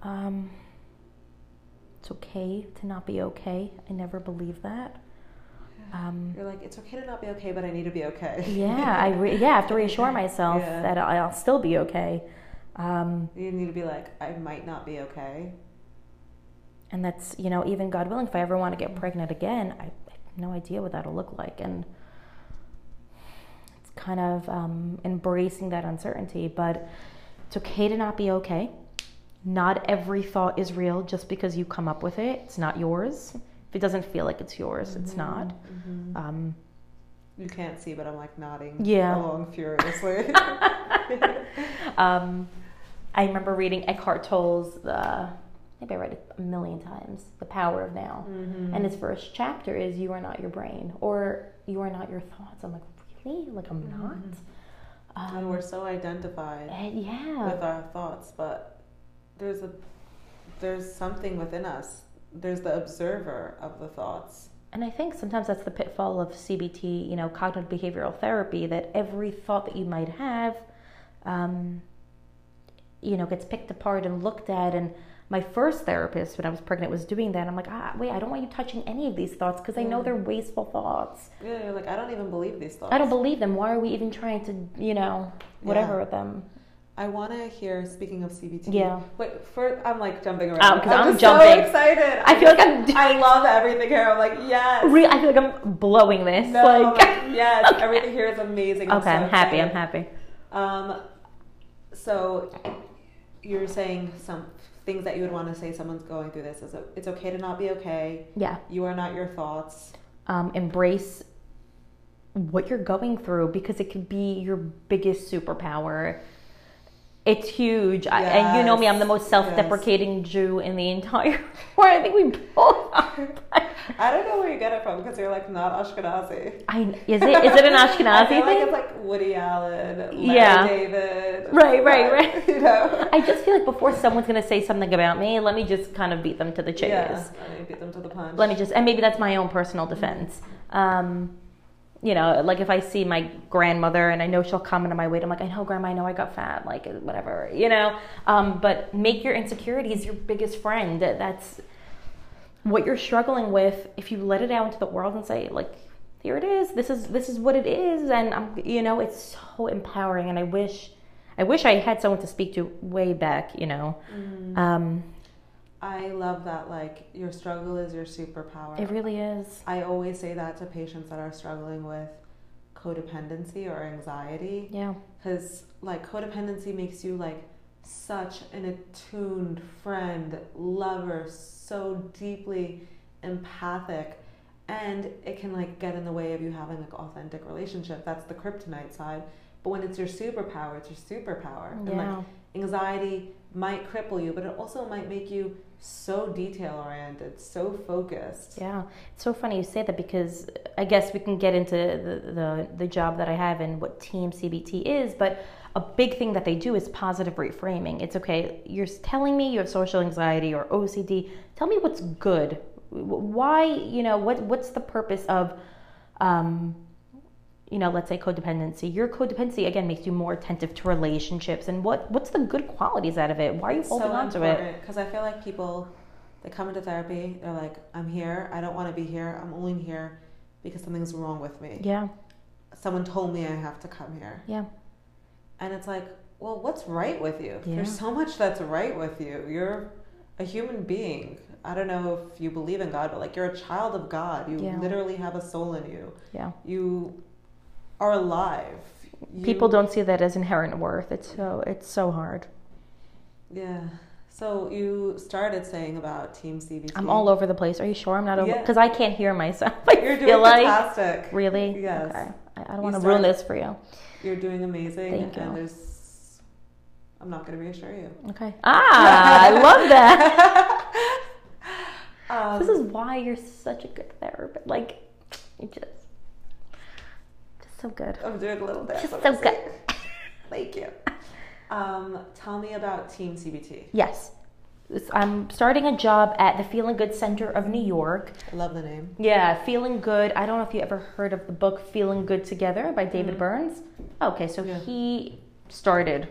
Um, it's okay to not be okay. I never believe that. Um, You're like, it's okay to not be okay, but I need to be okay. yeah, I re- yeah I have to reassure myself Yeah. that I'll still be okay. Um, You need to be like, I might not be okay. and that's you know even God willing, if I ever want to get pregnant again, I, no idea what that'll look like, and it's kind of um, embracing that uncertainty. But it's okay to not be okay. Not every thought is real just because you come up with it. It's not yours. If it doesn't feel like it's yours, it's not. Mhm. Um, You can't see, but I'm like nodding Yeah. along furiously. um, I remember reading Eckhart Tolle's, uh, maybe I read it a million times, The Power of Now. Mhm. And his first chapter is You Are Not Your Brain or You Are Not Your Thoughts. I'm like, really? Like, I'm not? and Um, we're so identified and yeah. with our thoughts, but there's a there's something within us. There's the observer of the thoughts. And I think sometimes that's the pitfall of CBT, you know, cognitive behavioral therapy, that every thought that you might have, um, you know, gets picked apart and looked at. And my first therapist, when I was pregnant, was doing that. I'm like, ah, wait, I don't want you touching any of these thoughts because I know they're wasteful thoughts. Yeah, you're like I don't even believe these thoughts. I don't believe them. Why are we even trying to, you know, whatever Yeah. with them? I want to hear. Speaking of CBT, Yeah. Wait, for I'm like jumping around. Oh, 'cause I'm just jumping. so excited. I feel like I'm. I love everything here. I'm like yes. Re- I feel like I'm blowing this. No, I'm like, like, yes, Okay. everything here is amazing. okay, so I'm happy. I'm happy. Um, so you're saying some things that you would want to say someone's going through this is it's okay to not be okay. Yeah. You are not your thoughts. um, embrace what you're going through because it could be your biggest superpower. It's huge. I, and you know me, I'm the most self deprecating Jew in the entire world. I think we both are. I don't know where you get it from because you're like not Ashkenazi. I, is, it, is it an I Ashkenazi feel like thing? it's like Woody Allen, Larry Yeah. David. Right, right, right. You know. I just feel like before someone's going to say something about me, let me just kind of beat them to the chase. Yeah, let me beat them to the punch. let me just and maybe that's my own personal defense um you know like if i see my grandmother and i know she'll comment on my weight i'm like i know grandma i know i got fat like whatever you know? Um but make your insecurities your biggest friend. That's what you're struggling with. If you let it out into the world and say like here it is. This is this is what it is. And i'm you know it's so empowering. And i wish i wish i had someone to speak to way back you know? Mm. um I love that. Like your struggle is your superpower. it really is I always say that to patients that are struggling with codependency or anxiety yeah because like codependency makes you like such an attuned friend, lover, so deeply empathic and it can like get in the way of you having like authentic relationship. That's the kryptonite side. But when it's your superpower, it's your superpower. And like anxiety might cripple you, but it also might make you so detail oriented, so focused. Yeah, it's so funny you say that because I guess we can get into the, the, the job that I have and what Team CBT is, but a big thing that they do is positive reframing. It's okay, you're telling me you have social anxiety or OCD. Tell me what's good. Why, you know, what what's the purpose of, um, you know, let's say codependency. Your codependency again makes you more attentive to relationships, and what what's the good qualities out of it? Why are you It's holding so on to it? because I feel like people they come into therapy, they're like, I'm here, I don't want to be here, I'm only here because something's wrong with me. Yeah, Someone told me I have to come here. yeah, And it's like, well, what's right with you? Yeah. There's so much that's right with you. You're a human being. I don't know if you believe in God, but like you're a child of God. You Yeah. literally have a soul in you. yeah. You are alive. You- People don't see that as inherent worth. It's so it's so hard. Yeah. So you started saying about Team CBT. I'm all over the place. Are you sure I'm not over? Yeah. Because I can't hear myself. I You're doing like fantastic. really. Yes. Okay. I, don't want to ruin this for you. You're doing amazing. Thank And you. there's. I'm not going to reassure you. Okay. Ah, I love that. Um, This is why you're such a good therapist. Like, you just so good. I'm doing a little dance. So good. Thank you. Um, tell me about Team CBT. Yes. I'm starting a job at the Feeling Good Center of New York. I love the name. Yeah, Feeling Good. I don't know if you ever heard of the book Feeling Good Together by David Mhm. Burns. Okay, so Yeah. he started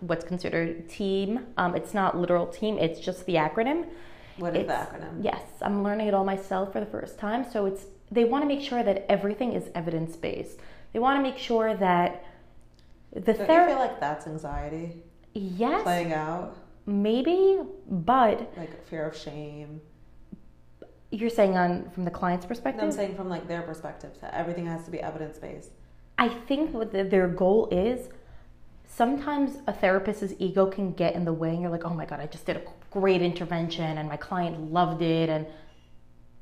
what's considered team. Um, it's not literal team, it's just the acronym. What is the acronym? Yes, I'm learning it all myself for the first time. So it's they want to make sure that everything is evidence based. They want to make sure that the Don't you feel like that's anxiety? yes, playing out? maybe, but Like fear of shame. you're saying on from the client's No, perspective. I'm saying from like their perspective that everything has to be evidence based. I think what the, their goal is. Sometimes a therapist's ego can get in the way, and you're like, "Oh my god, I just did a great intervention, and my client loved it," and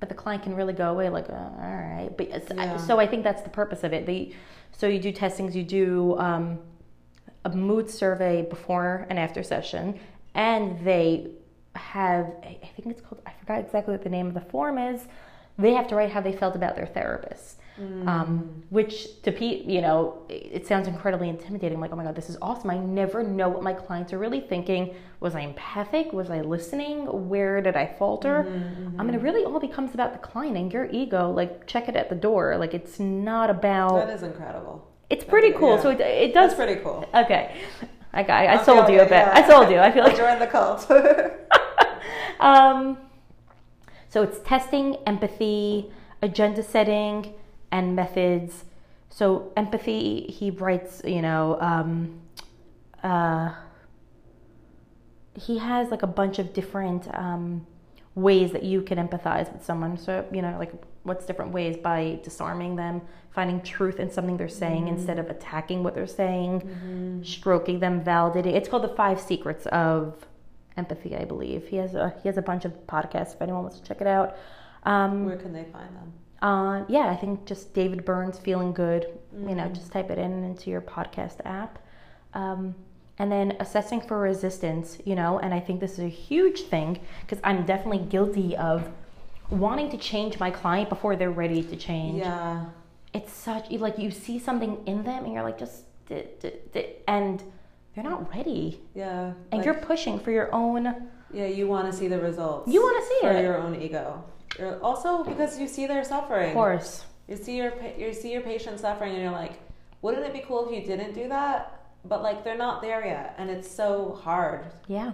but the client can really go away like, uh, "All right." But it's- I- so I think that's the purpose of it. They, so you do testings, you do um, a mood survey before and after session, and they have I think it's called I forgot exactly what the name of the form is. They have to write how they felt about their therapist, um, which to Pete, you know, it sounds incredibly intimidating. like, oh my god, this is awesome. I never know what my clients are really thinking. Was I empathic? Was I listening? Where did I falter? I mean, it really all becomes about the client and your ego. Like, check it at the door. Like, it's not about. That is incredible. it's pretty cool. yeah. So it, it does. That's pretty cool. Okay. Okay, I Okay, sold you a bit. yeah. I sold you. I feel like Join the cult. um, so it's testing, empathy, agenda setting, and methods. So empathy, he writes, you know, um, uh, he has like a bunch of different um, ways that you can empathize with someone. So you know, like what's different ways by disarming them, finding truth in something they're saying instead of attacking what they're saying, stroking them, validating. It's called the Five Secrets of Empathy, I believe. He has a he has a bunch of podcasts. If anyone wants to check it out. Um, Where can they find them? Uh, yeah, I think just David Burns feeling good. You know, just type it in into your podcast app. Um, and then assessing for resistance, you know, and I think this is a huge thing because I'm definitely guilty of wanting to change my client before they're ready to change. Yeah. It's such like you see something in them and you're like just d- d- d- and they're not ready. Yeah. And like- you're pushing for your own Yeah, you want to see the results. You wanna see for it. For your own ego. You're also because you see their suffering. Of course. You see your you see your patient suffering, and you're like, wouldn't it be cool if you didn't do that? But like they're not there yet, and it's so hard. Yeah.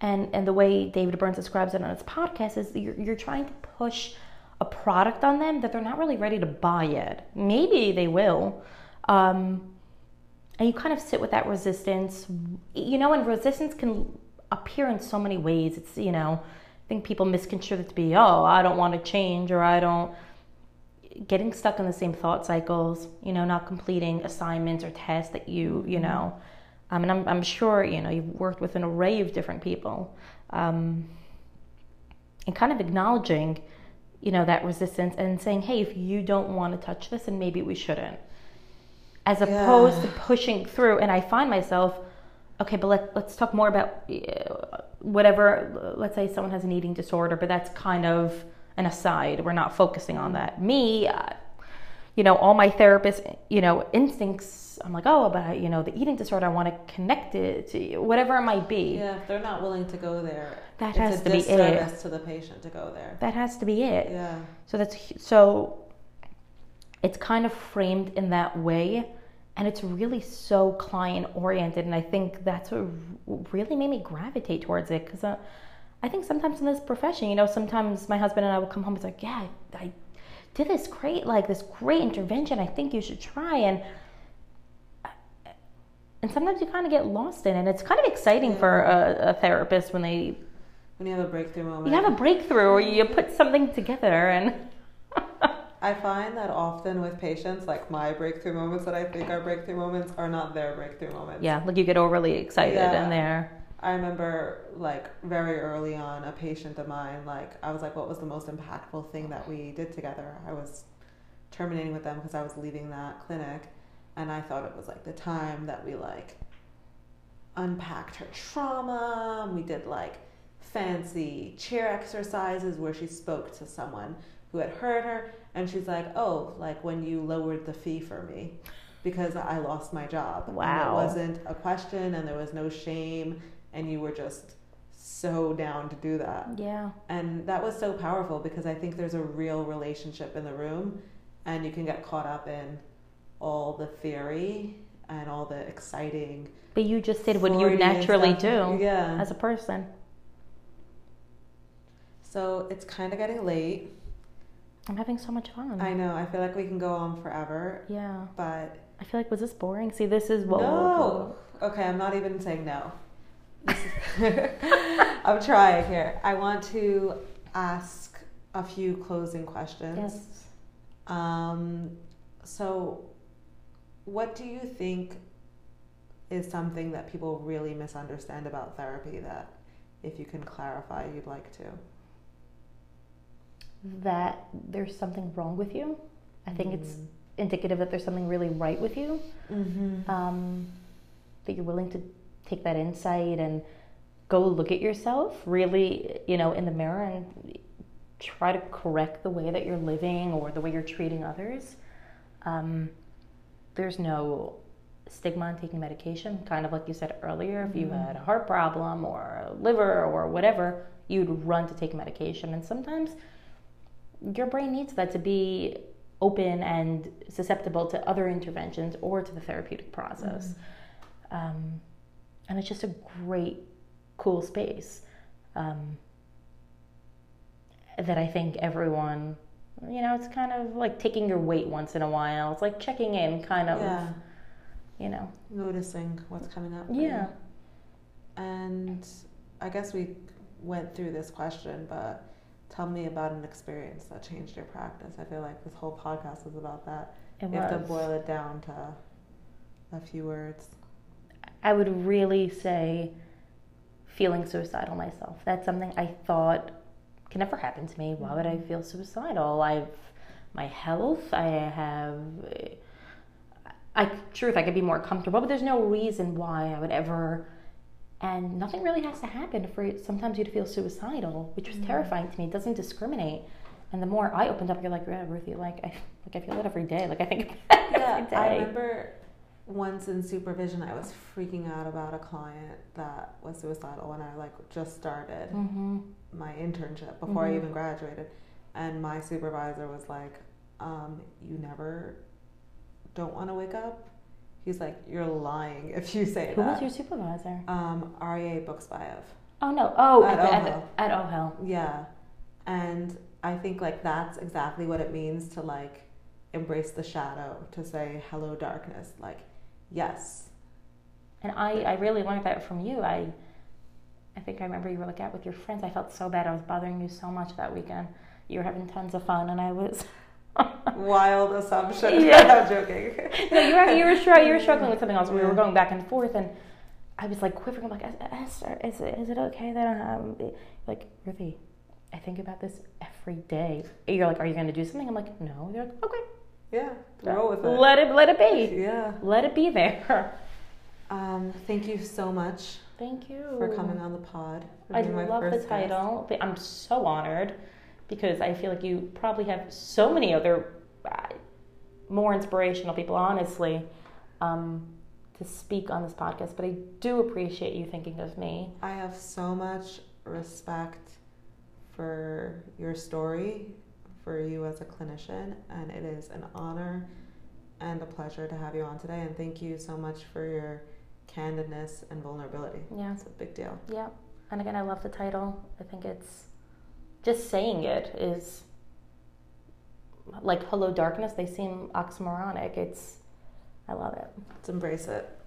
And and the way David Burns describes it on his podcast is you're, you're trying to push a product on them that they're not really ready to buy yet. Maybe they will. Um, and you kind of sit with that resistance. You know, and resistance can appear in so many ways. It's, you know, think people misconstrue it to be, oh, I don't want to change or I don't. Getting stuck in the same thought cycles, you know, not completing assignments or tests that you, you know, um, and I'm, I'm sure, you know, you've worked with an array of different people. Um, and kind of acknowledging, you know, that resistance and saying, hey, if you don't want to touch this, and maybe we shouldn't. As opposed to pushing through. And I find myself, okay, but let, let's talk more about whatever, let's say someone has an eating disorder, but that's kind of an aside. We're not focusing on that. Me, uh, you know, all my therapist, you know, instincts, I'm like, oh, but, you know, the eating disorder, I want to connect it to whatever it might be. Yeah, if they're not willing to go there, That has to be it. to the patient to go there. That has to be it. Yeah. So that's so it's kind of framed in that way and it's really so client oriented and I think that's what really made me gravitate towards it cuz uh, I think sometimes in this profession, you know, sometimes my husband and I will come home and it's like, "Yeah, I did this great like this great intervention. I think you should try." And and sometimes you kind of get lost in it. And it's kind of exciting for a, a therapist when they When you have a breakthrough moment. you have a breakthrough or you put something together and I find that often with patients, like my breakthrough moments that I think are breakthrough moments are not their breakthrough moments. Yeah, like you get overly excited Yeah. in there. I remember like very early on a patient of mine, like I was like, what was the most impactful thing that we did together? I was terminating with them because I was leaving that clinic and I thought it was like the time that we like unpacked her trauma. We did like fancy chair exercises where she spoke to someone who had hurt her and she's like, "Oh, like when you lowered the fee for me because I lost my job." And Wow. it wasn't a question and there was no shame and you were just so down to do that. Yeah. And that was so powerful because I think there's a real relationship in the room and you can get caught up in all the theory and all the exciting But you just did what you naturally do Yeah. as a person. So it's kind of getting late. I'm having so much fun. I know. I feel like we can go on forever, yeah. but I feel like was this boring? See, this is what no. Okay, I'm not even saying no. I'm trying here. I want to ask a few closing questions. Yes. Um, so, what do you think is something that people really misunderstand about therapy that, if you can clarify, you'd like to? That there's something wrong with you. I think it's Mm. indicative that there's something really right with you. Mm-hmm. Um, that you're willing to take that insight and go look at yourself really, you know, in the mirror and try to correct the way that you're living or the way you're treating others. Um, there's no stigma on taking medication. Kind of like you said earlier, if you Mhm. had a heart problem or a liver or whatever, you'd run to take medication. And sometimes your brain needs that to be open and susceptible to other interventions or to the therapeutic process. Um, and it's just a great, cool space um, that I think everyone, you know, it's kind of like taking your weight once in a while. It's like checking in, kind of, Yeah, you know. noticing what's coming up. Yeah. And I guess we went through this question, but tell me about an experience that changed your practice. I feel like this whole podcast is about that. It You have to boil it down to a few words. I would really say feeling suicidal myself. That's something I thought can never happen to me. Why would I mm-hmm. feel suicidal? I've my health. I have. I truth. I could be more comfortable, but there's no reason why I would ever. And nothing really has to happen for sometimes you to feel suicidal, which was Mhm. terrifying to me. It doesn't discriminate. And the more I opened up, you're like, yeah, Ruthie, like I like I feel it every day. Like I think Yeah, every I remember once in supervision, I was freaking out about a client that was suicidal when I like just started hmm my internship before I Mhm. even graduated, and my supervisor was like, um, "You never don't want to wake up." He's like, "You're lying if you say that. Who was your supervisor? um, REA Buxbayev. Oh no! Oh, At at, OHEL. at, at OHEL. Yeah, and I think like that's exactly what it means to like embrace the shadow, to say hello darkness. Like, yes, And I, I really learned that from you. I, I think I remember you were like out with your friends. I felt so bad. I was bothering you so much that weekend. You were having tons of fun, and I was. Wild assumption. Yeah. I'm joking. no, you were you were you were struggling with something else. We were going back and forth, and I was like quivering. I'm like, Esther, is it, is it okay that I'm like Ruthie? I think about this every day. You're like, are you going to do something? I'm like, no. You're like, okay, Yeah, roll with it. let it let it be. Yeah. Let it be there. Um, thank you so much Thank you for coming on the pod. I love the first guest. title. I'm so honored because I feel like you probably have so many other uh, more inspirational people, honestly, um, to speak on this podcast. But I do appreciate you thinking of me. I have so much respect for your story, for you as a clinician, and it is an honor and a pleasure to have you on today. And thank you so much for your candidness and vulnerability. Yeah, It's a big deal. yeah. And again, I love the title. I think it's just saying it is like "Hello, Darkness." They seem oxymoronic. It's I love it. Let's embrace it.